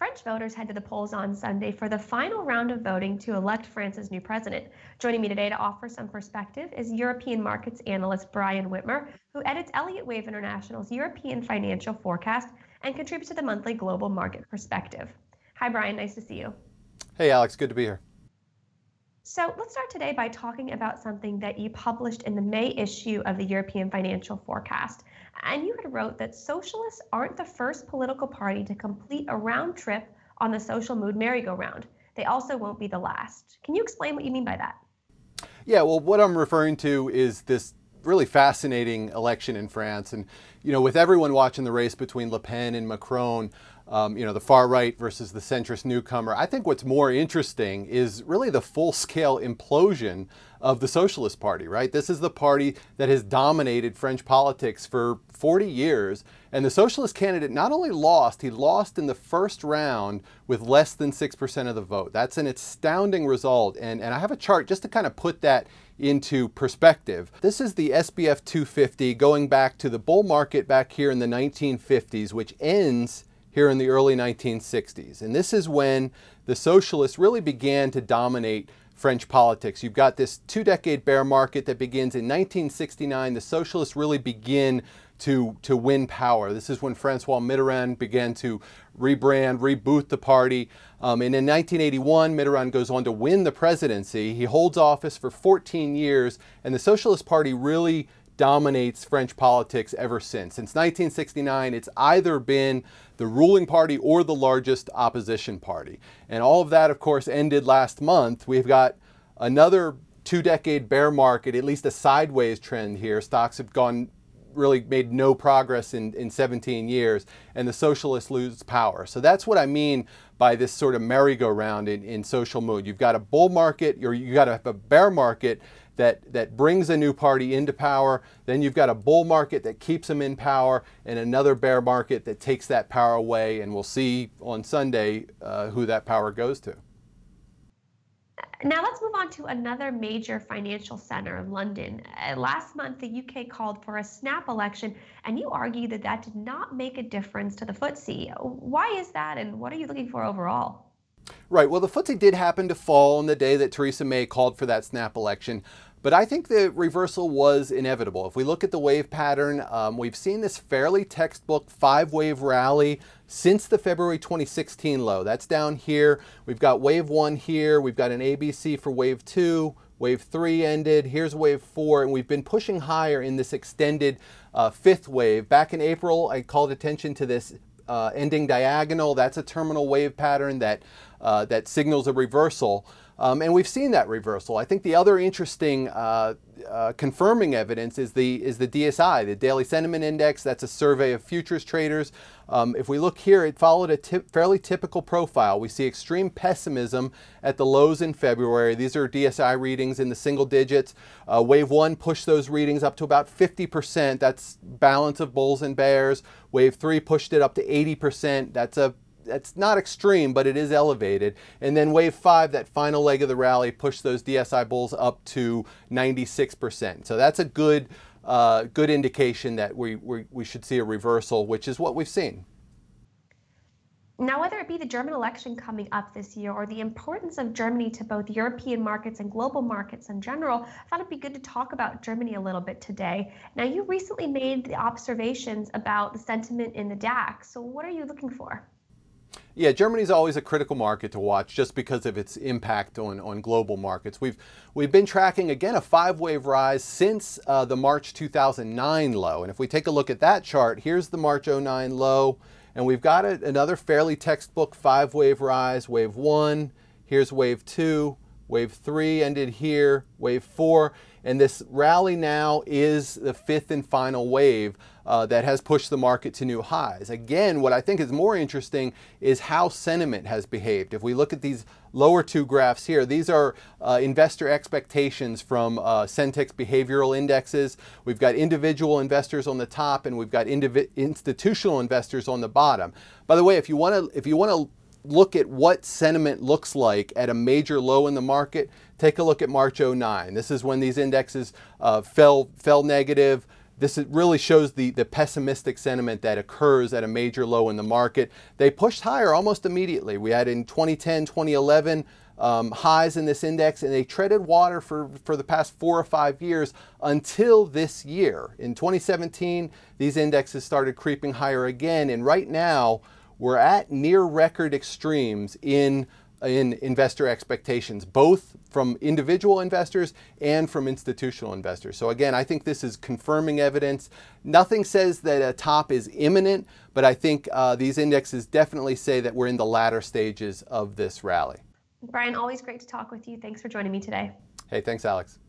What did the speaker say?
French voters head to the polls on Sunday for the final round of voting to elect France's new president. Joining me today to offer some perspective is European markets analyst Brian Whitmer, who edits Elliott Wave International's European financial forecast and contributes to the monthly global market perspective. Hi, Brian. Nice to see you. Hey, Alex. Good to be here. So let's start today by talking about something that you published in the May issue of the European Financial Forecast. And you had wrote that socialists aren't the first political party to complete a round trip on the social mood merry-go-round. They also won't be the last. Can you explain what you mean by that? Yeah, well, what I'm referring to is this really fascinating election in France. And, you know, with everyone watching the race between Le Pen and Macron, um, you know, the far right versus the centrist newcomer. I think what's more interesting is really the full scale implosion of the Socialist Party, right? This is the party that has dominated French politics for 40 years. And the socialist candidate not only lost, he lost in the first round with less than 6% of the vote. That's an astounding result. And, and I have a chart just to kind of put that into perspective. This is the SBF 250 going back to the bull market back here in the 1950s, which ends here in the early 1960s. And this is when the socialists really began to dominate French politics. You've got this two decade bear market that begins in 1969. The socialists really begin to, to win power. This is when Francois Mitterrand began to rebrand, reboot the party. Um, and in 1981, Mitterrand goes on to win the presidency. He holds office for 14 years, and the Socialist Party really dominates French politics ever since. Since 1969, it's either been the ruling party or the largest opposition party. And all of that, of course, ended last month. We've got another two decade bear market, at least a sideways trend here. Stocks have gone really made no progress in, in 17 years, and the socialists lose power. So that's what I mean by this sort of merry-go-round in, in social mood. You've got a bull market, or you've got have a bear market that, that brings a new party into power. Then you've got a bull market that keeps them in power, and another bear market that takes that power away. And we'll see on Sunday uh, who that power goes to. Now let's move on to another major financial center, London. Uh, last month, the UK called for a snap election, and you argue that that did not make a difference to the FTSE. Why is that, and what are you looking for overall? Right. Well, the FTSE did happen to fall on the day that Theresa May called for that snap election. But I think the reversal was inevitable. If we look at the wave pattern, um, we've seen this fairly textbook five wave rally since the February 2016 low. That's down here. We've got wave one here. We've got an ABC for wave two. Wave three ended. Here's wave four. And we've been pushing higher in this extended uh, fifth wave. Back in April, I called attention to this uh, ending diagonal. That's a terminal wave pattern that, uh, that signals a reversal. Um, and we've seen that reversal. I think the other interesting uh, uh, confirming evidence is the is the DSI, the Daily Sentiment Index. That's a survey of futures traders. Um, if we look here, it followed a fairly typical profile. We see extreme pessimism at the lows in February. These are DSI readings in the single digits. Uh, wave one pushed those readings up to about 50%. That's balance of bulls and bears. Wave three pushed it up to 80%. That's a that's not extreme, but it is elevated. And then wave five, that final leg of the rally, pushed those DSI bulls up to 96%. So that's a good, uh, good indication that we, we, we should see a reversal, which is what we've seen. Now, whether it be the German election coming up this year or the importance of Germany to both European markets and global markets in general, I thought it'd be good to talk about Germany a little bit today. Now, you recently made the observations about the sentiment in the DAX. So, what are you looking for? Yeah, Germany is always a critical market to watch just because of its impact on, on global markets. We've, we've been tracking, again, a five-wave rise since uh, the March 2009 low. And if we take a look at that chart, here's the March 09 low, and we've got a, another fairly textbook five-wave rise, wave one, here's wave two, wave three ended here, wave four, and this rally now is the fifth and final wave uh, that has pushed the market to new highs. Again, what I think is more interesting is how sentiment has behaved. If we look at these lower two graphs here, these are uh, investor expectations from uh, Sentix behavioral indexes. We've got individual investors on the top and we've got institutional investors on the bottom. By the way, if you want to if you want to look at what sentiment looks like at a major low in the market, take a look at March 09. This is when these indexes uh, fell, fell negative. this really shows the, the pessimistic sentiment that occurs at a major low in the market. They pushed higher almost immediately. We had in 2010, 2011, um, highs in this index, and they treaded water for, for the past four or five years until this year. In 2017, these indexes started creeping higher again, and right now, we're at near record extremes in in investor expectations, both from individual investors and from institutional investors. So again, I think this is confirming evidence. Nothing says that a top is imminent, but I think uh, these indexes definitely say that we're in the latter stages of this rally. Brian, always great to talk with you. Thanks for joining me today. Hey, thanks, Alex.